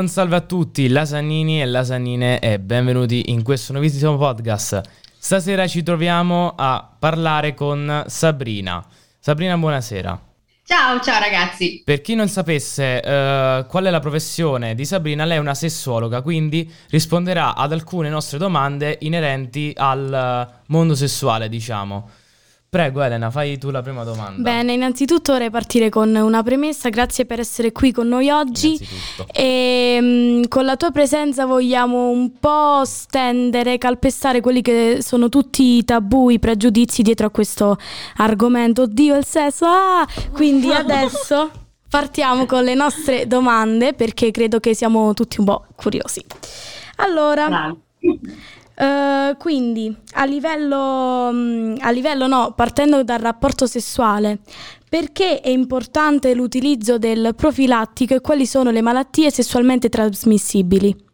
Buon salve a tutti, lasagnini e lasagnine e benvenuti in questo nuovissimo podcast. Stasera ci troviamo a parlare con Sabrina. Sabrina, buonasera. Ciao, ciao ragazzi. Per chi non sapesse uh, qual è la professione di Sabrina, lei è una sessuologa, quindi risponderà ad alcune nostre domande inerenti al mondo sessuale, diciamo. Prego Elena, fai tu la prima domanda. Bene, innanzitutto vorrei partire con una premessa, grazie per essere qui con noi oggi e mh, mm, con la tua presenza vogliamo un po' stendere, calpestare quelli che sono tutti i tabù, i pregiudizi dietro a questo argomento. Oddio, il sesso! Ah! Quindi adesso partiamo con le nostre domande perché credo che siamo tutti un po' curiosi. Allora... Bravo. Uh, quindi a livello, um, a livello no, partendo dal rapporto sessuale, perché è importante l'utilizzo del profilattico e quali sono le malattie sessualmente trasmissibili?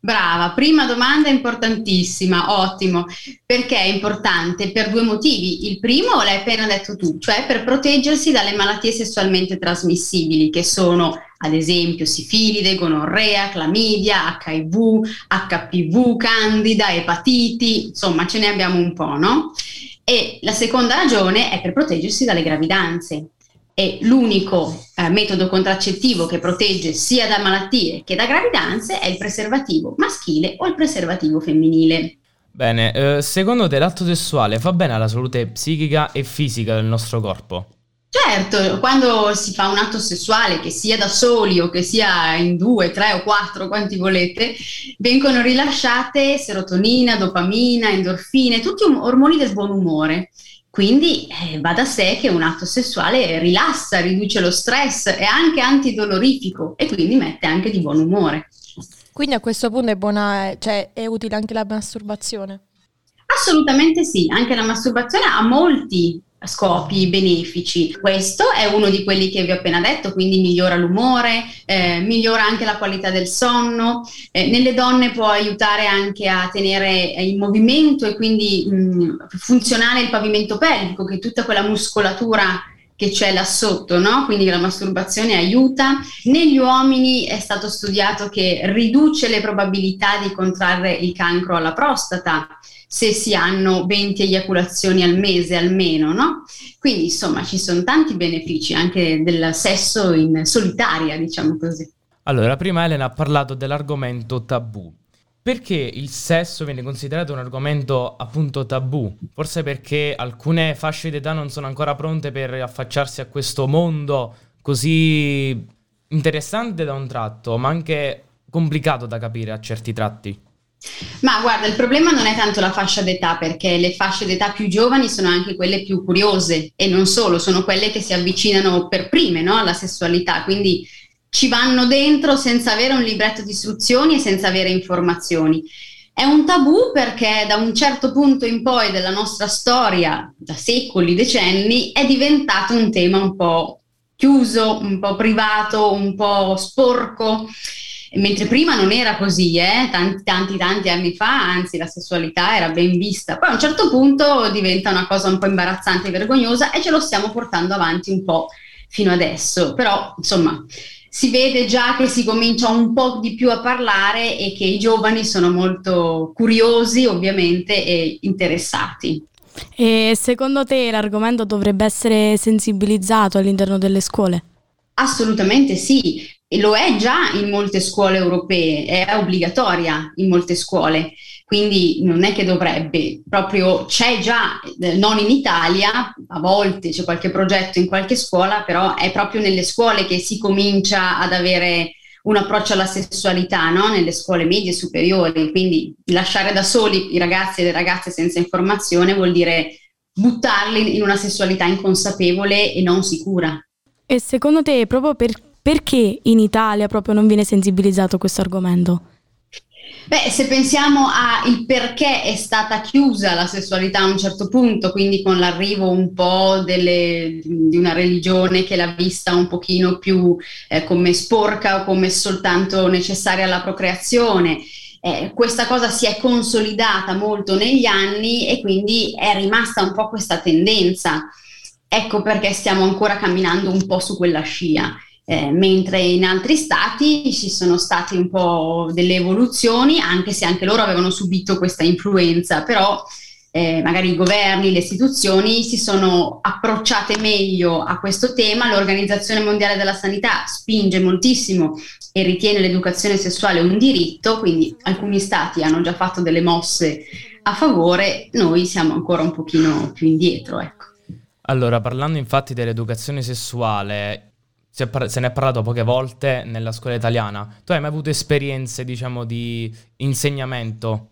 Brava, prima domanda importantissima, ottimo, perché è importante per due motivi. Il primo l'hai appena detto tu, cioè per proteggersi dalle malattie sessualmente trasmissibili, che sono ad esempio sifilide, gonorrea, clamidia, HIV, HPV, candida, epatiti, insomma ce ne abbiamo un po', no? E la seconda ragione è per proteggersi dalle gravidanze, e l'unico eh, metodo contraccettivo che protegge sia da malattie che da gravidanze è il preservativo maschile o il preservativo femminile. Bene, eh, secondo te l'atto sessuale fa bene alla salute psichica e fisica del nostro corpo? Certo, quando si fa un atto sessuale, che sia da soli o che sia in due, tre o quattro, quanti volete, vengono rilasciate serotonina, dopamina, endorfine, tutti ormoni del buon umore. Quindi eh, va da sé che un atto sessuale rilassa, riduce lo stress, è anche antidolorifico e quindi mette anche di buon umore. Quindi a questo punto è, buona, cioè, è utile anche la masturbazione? Assolutamente sì, anche la masturbazione ha molti scopi benefici. Questo è uno di quelli che vi ho appena detto, quindi migliora l'umore, eh, migliora anche la qualità del sonno. Eh, nelle donne può aiutare anche a tenere in movimento e quindi mh, funzionale il pavimento pelvico, che è tutta quella muscolatura che c'è là sotto, no? quindi la masturbazione aiuta. Negli uomini è stato studiato che riduce le probabilità di contrarre il cancro alla prostata se si hanno 20 eiaculazioni al mese almeno, no? Quindi insomma ci sono tanti benefici anche del sesso in solitaria, diciamo così. Allora, prima Elena ha parlato dell'argomento tabù. Perché il sesso viene considerato un argomento appunto tabù? Forse perché alcune fasce d'età non sono ancora pronte per affacciarsi a questo mondo così interessante da un tratto, ma anche complicato da capire a certi tratti. Ma guarda, il problema non è tanto la fascia d'età, perché le fasce d'età più giovani sono anche quelle più curiose e non solo, sono quelle che si avvicinano per prime no, alla sessualità, quindi ci vanno dentro senza avere un libretto di istruzioni e senza avere informazioni. È un tabù perché da un certo punto in poi della nostra storia, da secoli, decenni, è diventato un tema un po' chiuso, un po' privato, un po' sporco mentre prima non era così, eh? tanti, tanti, tanti anni fa, anzi la sessualità era ben vista. Poi a un certo punto diventa una cosa un po' imbarazzante e vergognosa e ce lo stiamo portando avanti un po' fino adesso, però insomma si vede già che si comincia un po' di più a parlare e che i giovani sono molto curiosi ovviamente e interessati. E secondo te l'argomento dovrebbe essere sensibilizzato all'interno delle scuole? Assolutamente sì, e lo è già in molte scuole europee, è obbligatoria in molte scuole, quindi non è che dovrebbe, proprio c'è già, eh, non in Italia, a volte c'è qualche progetto in qualche scuola, però è proprio nelle scuole che si comincia ad avere un approccio alla sessualità, no? nelle scuole medie e superiori, quindi lasciare da soli i ragazzi e le ragazze senza informazione vuol dire buttarli in una sessualità inconsapevole e non sicura. E secondo te, proprio per perché in Italia proprio non viene sensibilizzato questo argomento? Beh, se pensiamo al perché è stata chiusa la sessualità a un certo punto, quindi con l'arrivo un po' delle, di una religione che l'ha vista un pochino più eh, come sporca o come soltanto necessaria alla procreazione, eh, questa cosa si è consolidata molto negli anni e quindi è rimasta un po' questa tendenza. Ecco perché stiamo ancora camminando un po' su quella scia eh, mentre in altri stati ci sono state un po' delle evoluzioni, anche se anche loro avevano subito questa influenza, però eh, magari i governi, le istituzioni si sono approcciate meglio a questo tema. L'Organizzazione Mondiale della Sanità spinge moltissimo e ritiene l'educazione sessuale un diritto, quindi alcuni stati hanno già fatto delle mosse a favore, noi siamo ancora un pochino più indietro. Ecco. Allora, parlando infatti dell'educazione sessuale, se ne è parlato poche volte nella scuola italiana. Tu hai mai avuto esperienze, diciamo, di insegnamento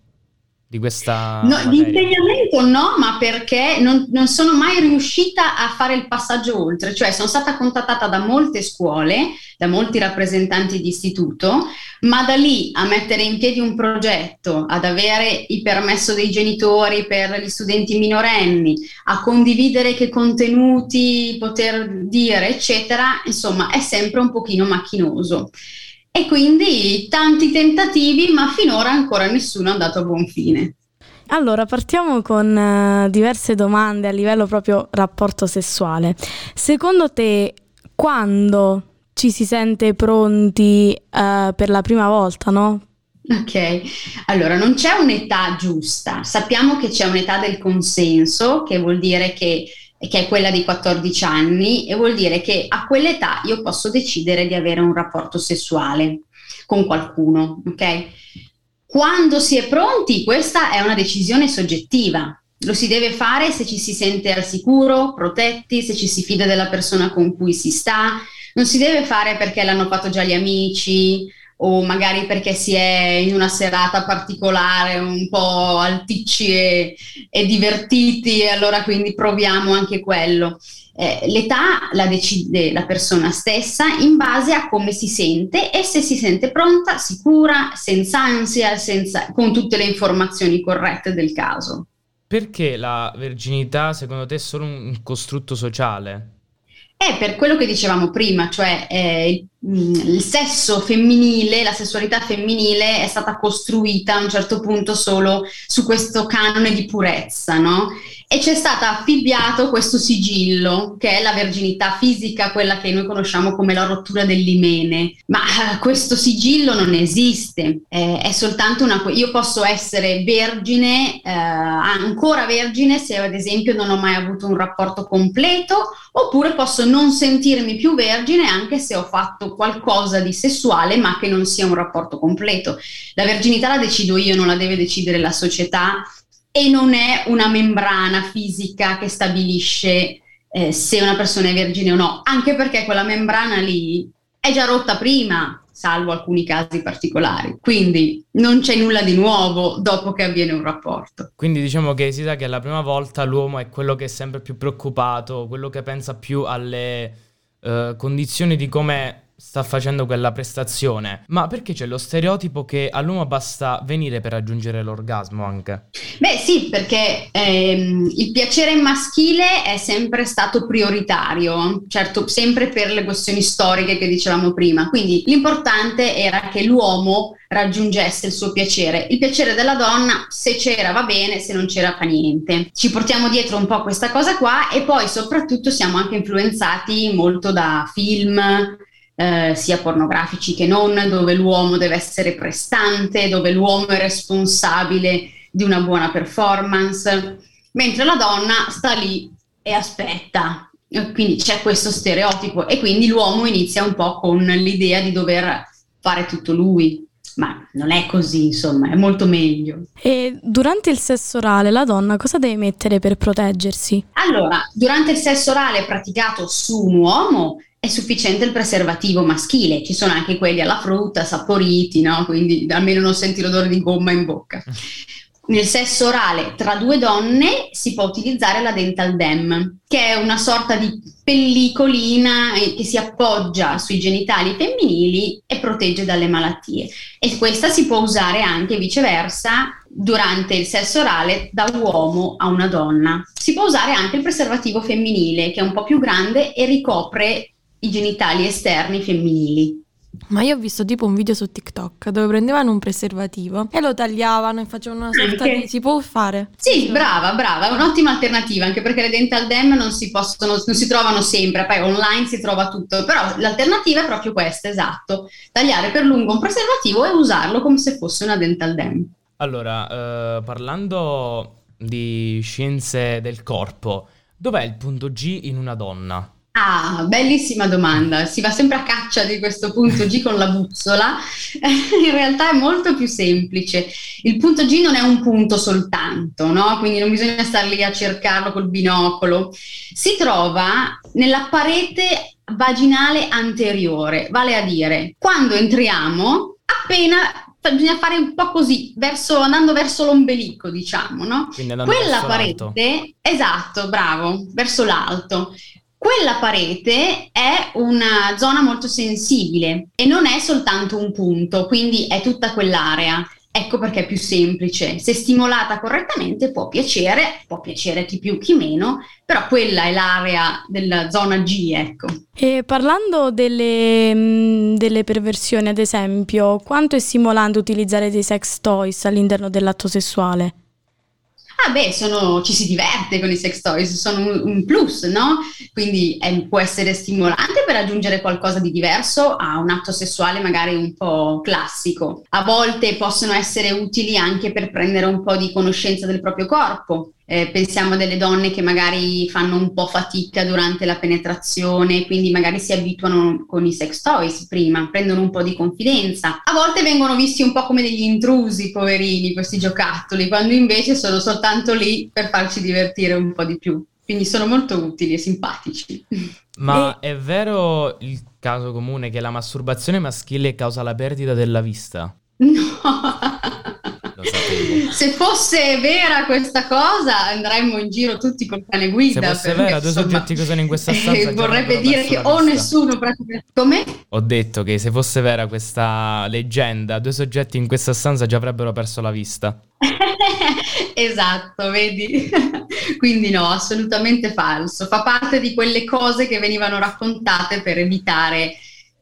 di questa no, di insegnamento no, ma perché non, non, sono mai riuscita a fare il passaggio oltre, cioè sono stata contattata da molte scuole, da molti rappresentanti di istituto, ma da lì a mettere in piedi un progetto, ad avere il permesso dei genitori per gli studenti minorenni, a condividere che contenuti poter dire, eccetera, insomma, è sempre un pochino macchinoso. E quindi tanti tentativi, ma finora ancora nessuno è andato a buon fine. Allora, partiamo con uh, diverse domande a livello proprio rapporto sessuale. Secondo te, quando ci si sente pronti uh, per la prima volta, no? Ok, allora non c'è un'età giusta, sappiamo che c'è un'età del consenso, che vuol dire che che è quella di 14 anni, e vuol dire che a quell'età io posso decidere di avere un rapporto sessuale con qualcuno, ok? Quando si è pronti, questa è una decisione soggettiva. Lo si deve fare se ci si sente al sicuro, protetti, se ci si fida della persona con cui si sta. Non si deve fare perché l'hanno fatto già gli amici, o magari perché si è in una serata particolare un po' alticci e, e divertiti e allora quindi proviamo anche quello. Eh, l'età la decide la persona stessa in base a come si sente e se si sente pronta, sicura, senza ansia, senza, con tutte le informazioni corrette del caso. Perché la verginità secondo te è solo un costrutto sociale? È per quello che dicevamo prima, cioè eh, il sesso femminile, la sessualità femminile è stata costruita a un certo punto solo su questo canone di purezza, no? e c'è stato affibbiato questo sigillo che è la verginità fisica, quella che noi conosciamo come la rottura dell'imene, ma uh, questo sigillo non esiste, eh, è soltanto una... Io posso essere vergine, eh, ancora vergine se ad esempio non ho mai avuto un rapporto completo, oppure posso non sentirmi più vergine anche se ho fatto qualcosa di sessuale ma che non sia un rapporto completo. La verginità la decido io, non la deve decidere la società e non è una membrana fisica che stabilisce eh, se una persona è vergine o no, anche perché quella membrana lì è già rotta prima, salvo alcuni casi particolari. Quindi non c'è nulla di nuovo dopo che avviene un rapporto. Quindi diciamo che si sa che la prima volta l'uomo è quello che è sempre più preoccupato, quello che pensa più alle uh, condizioni di come sta facendo quella prestazione, ma perché c'è lo stereotipo che all'uomo basta venire per raggiungere l'orgasmo anche? Beh sì, perché ehm, il piacere maschile è sempre stato prioritario, certo sempre per le questioni storiche che dicevamo prima, quindi l'importante era che l'uomo raggiungesse il suo piacere. Il piacere della donna, se c'era va bene, se non c'era fa niente. Ci portiamo dietro un po' questa cosa qua e poi soprattutto siamo anche influenzati molto da film, eh, sia pornografici che non, dove l'uomo deve essere prestante, dove l'uomo è responsabile di una buona performance, mentre la donna sta lì e aspetta. Quindi c'è questo stereotipo e quindi l'uomo inizia un po' con l'idea di dover fare tutto lui. Ma non è così, insomma, è molto meglio. E durante il sesso orale la donna cosa deve mettere per proteggersi? Allora, durante il sesso orale praticato su un uomo è sufficiente il preservativo maschile, ci sono anche quelli alla frutta, saporiti, no? quindi almeno non senti l'odore di gomma in bocca. Nel sesso orale tra due donne si può utilizzare la dental dam, che è una sorta di pellicolina che si appoggia sui genitali femminili e protegge dalle malattie. E questa si può usare anche viceversa durante il sesso orale da uomo a una donna. Si può usare anche il preservativo femminile, che è un po' più grande e ricopre i genitali esterni femminili. Ma io ho visto tipo un video su TikTok dove prendevano un preservativo e lo tagliavano e facevano una sorta Anche. di... Si può fare? Sì, brava, brava, è un'ottima alternativa, anche perché le dental dam non si possono, non si trovano sempre, poi online si trova tutto, però l'alternativa è proprio questa, esatto, tagliare per lungo un preservativo e usarlo come se fosse una dental dam. Allora, eh, parlando di scienze del corpo, dov'è il punto G in una donna? Ah, bellissima domanda. Si va sempre a caccia di questo punto G con la bussola. In realtà è molto più semplice. Il punto G non è un punto soltanto, no? Quindi non bisogna star lì a cercarlo col binocolo. Si trova nella parete vaginale anteriore, vale a dire, quando entriamo, appena bisogna fare un po' così, verso, andando verso l'ombelico, diciamo, no? Quella parete, l'alto. esatto, bravo, verso l'alto. Quella parete è una zona molto sensibile e non è soltanto un punto, quindi è tutta quell'area. Ecco perché è più semplice. Se stimolata correttamente può piacere, può piacere chi più chi meno, però quella è l'area della zona G, ecco. E parlando delle, mh, delle perversioni, ad esempio, quanto è stimolante utilizzare dei sex toys all'interno dell'atto sessuale? Ah beh, sono- ci si diverte con i sex toys, sono un, un plus, no? Quindi eh, può essere stimolante per aggiungere qualcosa di diverso a un atto sessuale magari un po' classico. A volte possono essere utili anche per prendere un po' di conoscenza del proprio corpo. Eh, pensiamo a delle donne che magari fanno un po' fatica durante la penetrazione, quindi magari si abituano con i sex toys prima, prendono un po' di confidenza. A volte vengono visti un po' come degli intrusi, poverini, questi giocattoli, quando invece sono soltanto lì per farci divertire un po' di più. Quindi sono molto utili e simpatici. Ma è vero il caso comune che la masturbazione maschile causa la perdita della vista? No. Sapevo. Se fosse vera questa cosa, andremmo in giro tutti col cane guida. Se fosse vera, due insomma, soggetti che sono in questa eh, stanza già vorrebbe dire che o nessuno praticamente. Come? Ho detto che se fosse vera questa leggenda, due soggetti in questa stanza già avrebbero perso la vista. esatto, vedi? Quindi no, assolutamente falso. Fa parte di quelle cose che venivano raccontate per evitare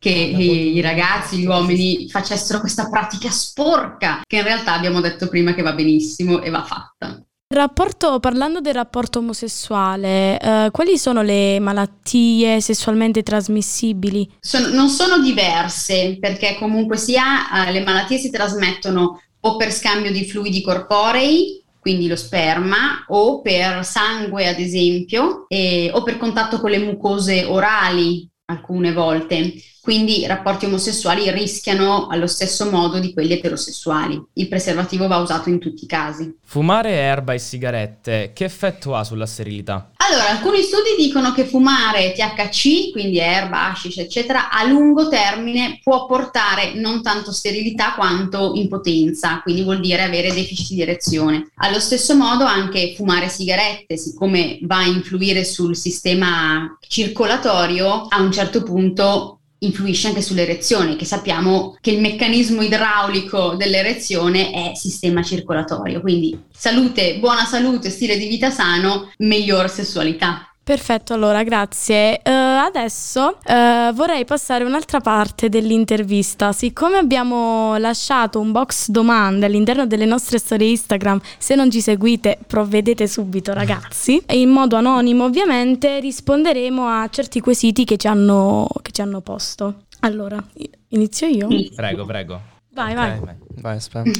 che i i ragazzi, gli uomini facessero questa pratica sporca, che in realtà abbiamo detto prima che va benissimo e va fatta. Rapporto, parlando del rapporto omosessuale, eh, quali sono le malattie sessualmente trasmissibili? Sono- non sono diverse perché comunque sia eh, le malattie si trasmettono o per scambio di fluidi corporei, quindi lo sperma, o per sangue ad esempio, e- o per contatto con le mucose orali alcune volte. Quindi i rapporti omosessuali rischiano allo stesso modo di quelli eterosessuali. Il preservativo va usato in tutti i casi. Fumare erba e sigarette, che effetto ha sulla sterilità? Allora, alcuni studi dicono che fumare THC, quindi erba, hashish, eccetera, a lungo termine può portare non tanto sterilità quanto impotenza, quindi vuol dire avere deficit di erezione. Allo stesso modo anche fumare sigarette, siccome va a influire sul sistema circolatorio, a un certo punto influisce anche sull'erezione, che sappiamo che il meccanismo idraulico dell'erezione è sistema circolatorio, quindi salute, buona salute, stile di vita sano, miglior sessualità. Perfetto, allora grazie. Eh, adesso eh, vorrei passare a un'altra parte dell'intervista. Siccome abbiamo lasciato un box domande all'interno delle nostre storie Instagram, se non ci seguite provvedete subito ragazzi, e in modo anonimo ovviamente risponderemo a certi quesiti che ci hanno, che ci hanno posto. Allora, inizio io? Prego, prego. Vai, Ok, vai. Vai, aspetta.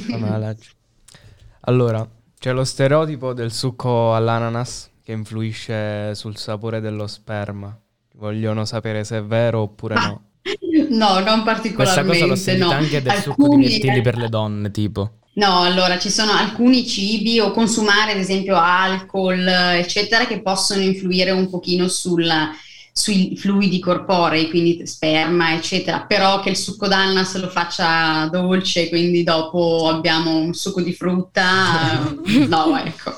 Allora, c'è lo stereotipo del succo all'ananas che influisce sul sapore dello sperma. Vogliono sapere se è vero oppure no. No, non Questa particolarmente. cosa l'ho sentita no. anche del succo di Alcuni- mirtilli per le donne, tipo. No, allora ci sono alcuni cibi o consumare ad esempio alcol, eccetera, che possono influire un pochino sul- sui fluidi corporei, quindi sperma, eccetera, però che il succo d'ananas lo faccia dolce, quindi dopo abbiamo un succo di frutta, no, ecco.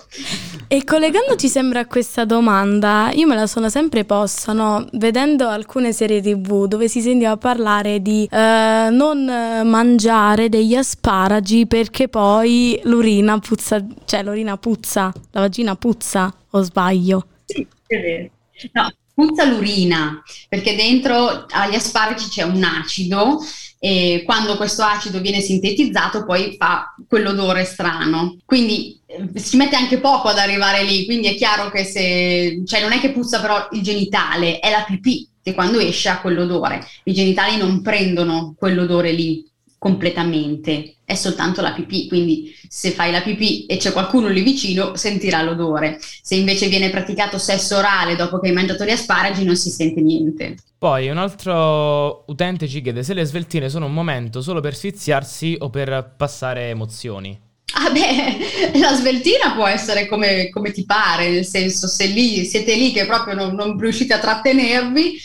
E collegandoci sempre a questa domanda, io me la sono sempre posta, no? Vedendo alcune serie TV dove si sentiva parlare di eh, non mangiare degli asparagi perché poi l'urina puzza, cioè l'urina puzza, la vagina puzza, o sbaglio? Sì, è vero. No, puzza l'urina, perché dentro agli asparagi c'è un acido e quando questo acido viene sintetizzato poi fa quell'odore strano. Quindi eh, si mette anche poco ad arrivare lì, quindi è chiaro che se, cioè non è che puzza però il genitale, è la pipì che quando esce ha quell'odore. I genitali non prendono quell'odore lì completamente, è soltanto la pipì, quindi se fai la pipì e c'è qualcuno lì vicino sentirà l'odore. Se invece viene praticato sesso orale dopo che hai mangiato gli asparagi non si sente niente. Poi un altro utente ci chiede se le sveltine sono un momento solo per sfiziarsi o per passare emozioni. Ah beh, la sveltina può essere come, come ti pare, nel senso se lì siete lì che proprio non, non riuscite a trattenervi,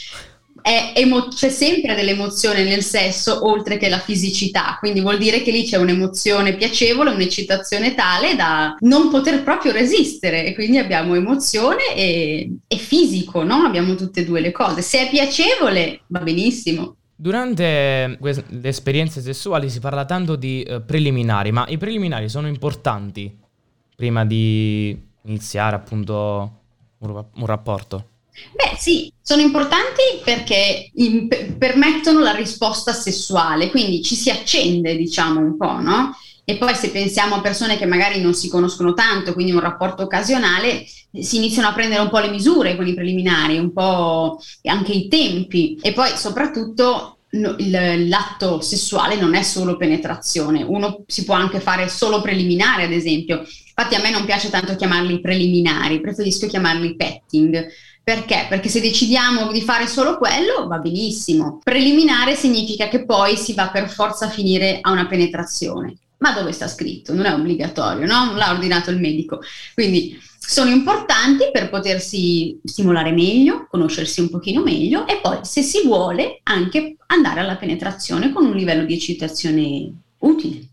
emo- c'è sempre dell'emozione nel sesso oltre che la fisicità, quindi vuol dire che lì c'è un'emozione piacevole, un'eccitazione tale da non poter proprio resistere e quindi abbiamo emozione e, e fisico, no? Abbiamo tutte e due le cose. Se è piacevole va benissimo. Durante le esperienze sessuali si parla tanto di uh, preliminari, ma i preliminari sono importanti prima di iniziare appunto un, un rapporto? Beh sì, sono importanti perché in, permettono la risposta sessuale, quindi ci si accende diciamo un po', no? E poi se pensiamo a persone che magari non si conoscono tanto, quindi un rapporto occasionale, si iniziano a prendere un po' le misure con i preliminari, un po' anche i tempi e poi soprattutto no, il, l'atto sessuale non è solo penetrazione, uno si può anche fare solo preliminare ad esempio. Infatti a me non piace tanto chiamarli preliminari, preferisco chiamarli petting perché? Perché se decidiamo di fare solo quello va benissimo. Preliminare significa che poi si va per forza a finire a una penetrazione. Ma dove sta scritto? Non è obbligatorio, no? L'ha ordinato il medico. Quindi sono importanti per potersi stimolare meglio, conoscersi un pochino meglio e poi se si vuole anche andare alla penetrazione con un livello di eccitazione utile.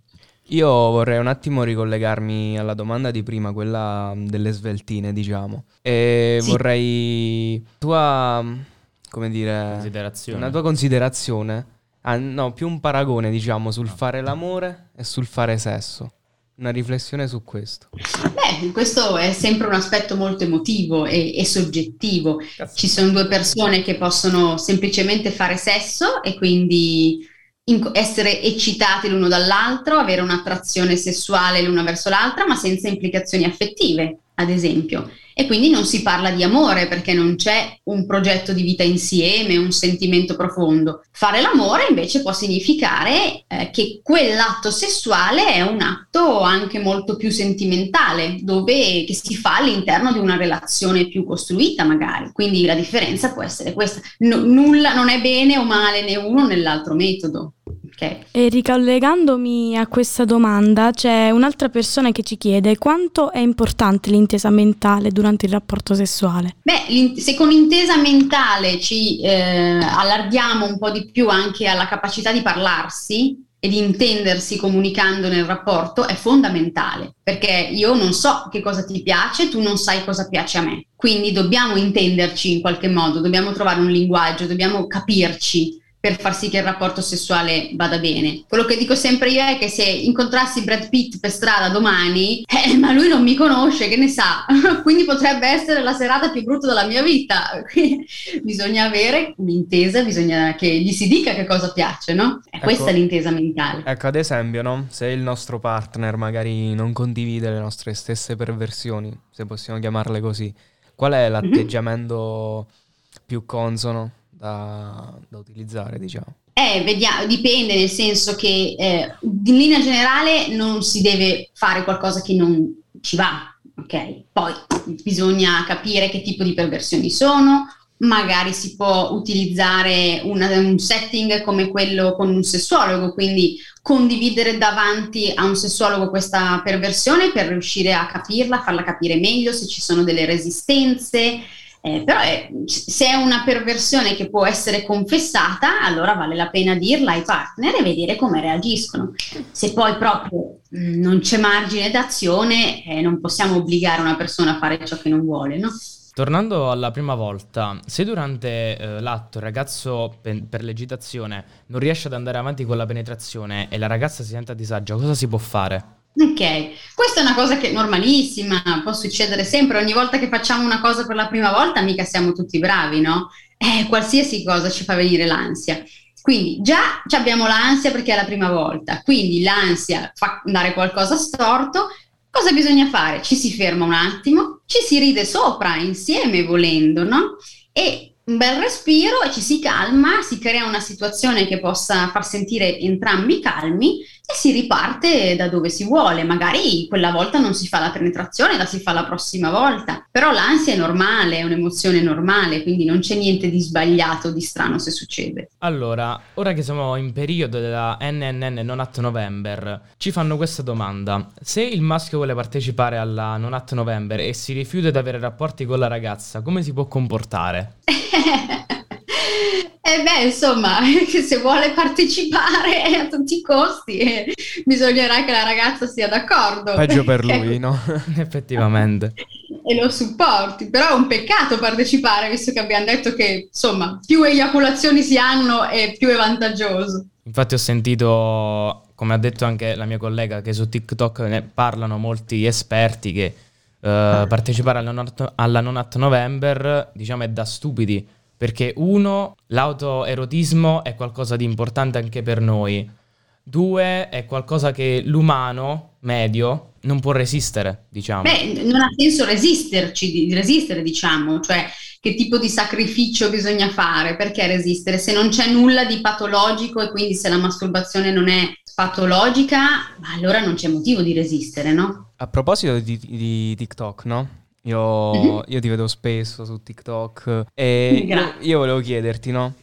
Io vorrei un attimo ricollegarmi alla domanda di prima, quella delle sveltine, diciamo. E sì. vorrei tua, come dire, considerazione. una tua considerazione, ah, no, più un paragone, diciamo, sul fare l'amore e sul fare sesso. Una riflessione su questo. Beh, questo è sempre un aspetto molto emotivo e, e soggettivo. Cazzo. Ci sono due persone che possono semplicemente fare sesso e quindi essere eccitati l'uno dall'altro, avere un'attrazione sessuale l'una verso l'altra, ma senza implicazioni affettive, ad esempio. E quindi non si parla di amore perché non c'è un progetto di vita insieme, un sentimento profondo. Fare l'amore invece può significare eh, che quell'atto sessuale è un atto anche molto più sentimentale, dove che si fa all'interno di una relazione più costruita magari. Quindi la differenza può essere questa. No, nulla non è bene o male né uno né l'altro metodo. Okay. E ricollegandomi a questa domanda, c'è un'altra persona che ci chiede quanto è importante l'intesa mentale durante il rapporto sessuale? Beh, se con intesa mentale ci eh, allarghiamo un po' di più anche alla capacità di parlarsi, e di intendersi comunicando nel rapporto è fondamentale perché io non so che cosa ti piace, tu non sai cosa piace a me. Quindi dobbiamo intenderci in qualche modo, dobbiamo trovare un linguaggio, dobbiamo capirci per far sì che il rapporto sessuale vada bene. Quello che dico sempre io è che se incontrassi Brad Pitt per strada domani, eh, ma lui non mi conosce, che ne sa? Quindi potrebbe essere la serata più brutta della mia vita. bisogna avere un'intesa, bisogna che gli si dica che cosa piace, no? È ecco, questa l'intesa mentale. Ecco, ad esempio, no? Se il nostro partner magari non condivide le nostre stesse perversioni, se possiamo chiamarle così, qual è mhm. l'atteggiamento mm-hmm. più consono? Da, da utilizzare, diciamo? Eh, vediamo, dipende, nel senso che eh, in linea generale non si deve fare qualcosa che non ci va, ok? Poi bisogna capire che tipo di perversioni sono, magari si può utilizzare una, un setting come quello con un sessuologo, quindi condividere davanti a un sessuologo questa perversione per riuscire a capirla, farla capire meglio se ci sono delle resistenze, eh, però è, se è una perversione che può essere confessata, allora vale la pena dirla ai partner e vedere come reagiscono. Se poi proprio mh, mm, non c'è margine d'azione, eh, non possiamo obbligare una persona a fare ciò che non vuole, no? Tornando alla prima volta, se durante eh, l'atto il ragazzo per, per l'egitazione non riesce ad andare avanti con la penetrazione e la ragazza si sente a disagio, cosa si può fare? Ok, questa è una cosa che è normalissima, può succedere sempre, ogni volta che facciamo una cosa per la prima volta mica siamo tutti bravi, no? Eh, qualsiasi cosa ci fa venire l'ansia. Quindi già abbiamo l'ansia perché è la prima volta, quindi l'ansia fa andare qualcosa storto. Cosa bisogna fare? Ci si ferma un attimo, ci si ride sopra insieme volendo, no? E un bel respiro e ci si calma, si crea una situazione che possa far sentire entrambi calmi e si riparte da dove si vuole. Magari quella volta non si fa la penetrazione, la si fa la prossima volta. Però l'ansia è normale, è un'emozione normale, quindi non c'è niente di sbagliato, di strano se succede. Allora, ora che siamo in periodo della NNN Non At November, ci fanno questa domanda. Se il maschio vuole partecipare alla Non At November e si rifiuta di avere rapporti con la ragazza, come si può comportare? E beh, insomma, se vuole partecipare a tutti i costi, eh, bisognerà che la ragazza sia d'accordo. Peggio per lui, no? Effettivamente. E lo supporti, però è un peccato partecipare, visto che abbiamo detto che, insomma, più eiaculazioni si hanno e più è vantaggioso. Infatti ho sentito, come ha detto anche la mia collega, che su TikTok ne parlano molti esperti che uh, partecipare alla non, alla non at November, diciamo, è da stupidi perché uno, l'autoerotismo è qualcosa di importante anche per noi. Due, è qualcosa che l'umano medio non può resistere, diciamo. Beh, non ha senso resisterci, di resistere, diciamo, cioè che tipo di sacrificio bisogna fare, perché resistere? Se non c'è nulla di patologico e quindi se la masturbazione non è patologica, allora non c'è motivo di resistere, no? A proposito di, di TikTok, no? Io, io, ti vedo spesso su TikTok. E io, io, volevo chiederti, no?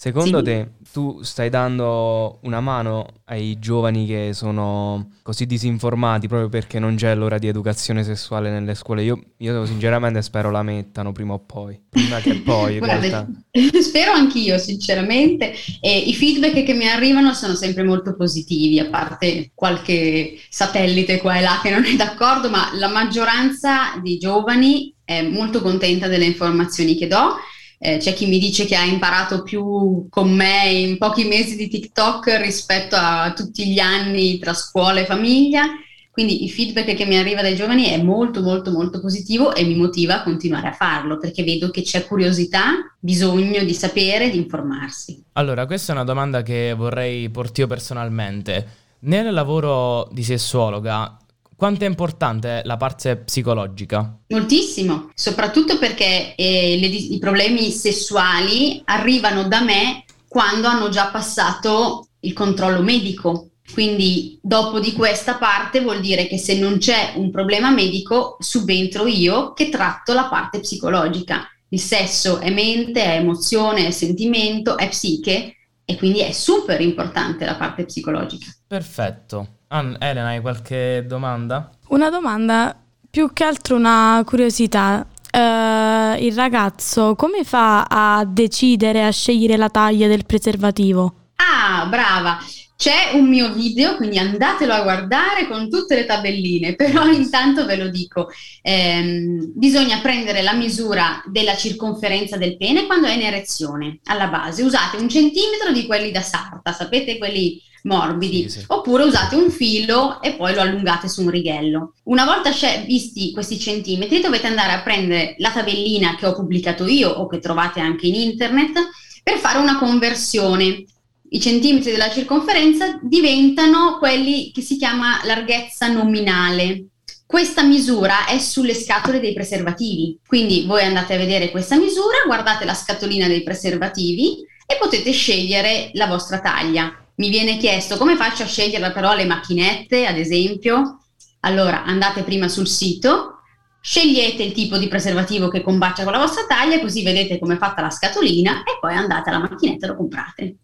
Secondo sì. te tu stai dando una mano ai giovani che sono così disinformati proprio perché non c'è l'ora di educazione sessuale nelle scuole? Io, io sinceramente spero la mettano prima o poi, prima che poi in Guarda, realtà. Spero anch'io sinceramente e i feedback che mi arrivano sono sempre molto positivi, a parte qualche satellite qua e là che non è d'accordo, ma la maggioranza dei giovani è molto contenta delle informazioni che do eh, c'è chi mi dice che ha imparato più con me in pochi mesi di TikTok rispetto a tutti gli anni tra scuola e famiglia. Quindi il feedback che mi arriva dai giovani è molto molto molto positivo e mi motiva a continuare a farlo perché vedo che c'è curiosità, bisogno di sapere, di informarsi. Allora, questa è una domanda che vorrei porti io personalmente. Nel lavoro di sessuologa quanto è importante la parte psicologica? Moltissimo, soprattutto perché eh, le, i problemi sessuali arrivano da me quando hanno già passato il controllo medico. Quindi dopo di questa parte vuol dire che se non c'è un problema medico, subentro io che tratto la parte psicologica. Il sesso è mente, è emozione, è sentimento, è psiche e quindi è super importante la parte psicologica. Perfetto. Ann, Elena, hai qualche domanda? Una domanda, più che altro una curiosità. Uh, il ragazzo come fa a decidere, a scegliere la taglia del preservativo? Ah, brava! C'è un mio video, quindi andatelo a guardare con tutte le tabelline, però intanto ve lo dico, ehm, bisogna prendere la misura della circonferenza del pene quando è in erezione, alla base. Usate un centimetro di quelli da sarta, sapete quelli morbidi, sì, sì. oppure usate un filo e poi lo allungate su un righello. Una volta visti questi centimetri dovete andare a prendere la tabellina che ho pubblicato io o che trovate anche in internet per fare una conversione. I centimetri della circonferenza diventano quelli che si chiama larghezza nominale. Questa misura è sulle scatole dei preservativi, quindi voi andate a vedere questa misura, guardate la scatolina dei preservativi e potete scegliere la vostra taglia mi viene chiesto come faccio a scegliere però le macchinette, ad esempio. Allora andate prima sul sito, scegliete il tipo di preservativo che combacia con la vostra taglia, così vedete come è fatta la scatolina e poi andate alla macchinetta e lo comprate.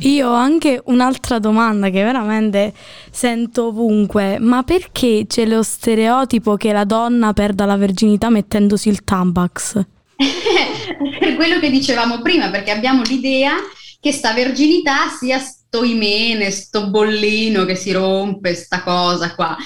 Io ho anche un'altra domanda che veramente sento ovunque, ma perché c'è lo stereotipo che la donna perda la verginità mettendosi il Tampax? per quello che dicevamo prima, perché abbiamo l'idea che sta verginità sia sto imene, sto bollino che si rompe, sta cosa qua.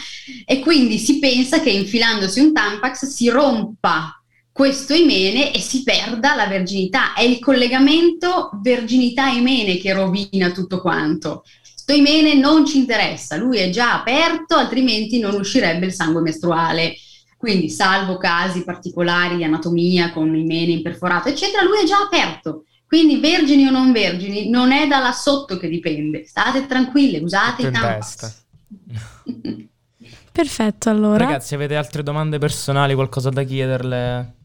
E quindi si pensa che infilandosi un Tampax si rompa questo imene e si perda la verginità. È il collegamento verginità-imene che rovina tutto quanto. Sto imene non ci interessa, lui è già aperto, altrimenti non uscirebbe il sangue mestruale. Quindi, salvo casi particolari di anatomia con imene imperforato, eccetera, lui è già aperto Quindi vergini o non vergini non è da là sotto che dipende. State tranquille, usate Tutto i tampons. Perfetto, allora. Ragazzi, avete altre domande personali, qualcosa da chiederle?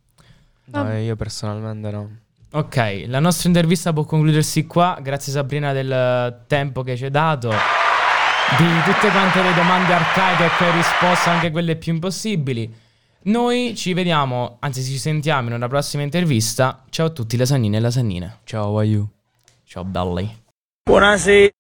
No, io personalmente no. Ok, la nostra intervista può concludersi qua. Grazie Sabrina del tempo che ci hai dato. Di tutte quante le domande arcaiche che hai risposto, anche quelle più impossibili. Noi ci vediamo, anzi ci sentiamo in una prossima intervista. Ciao a tutti, lasagnine e lasagnine. Ciao, aiu. Ciao belli. Buonasera.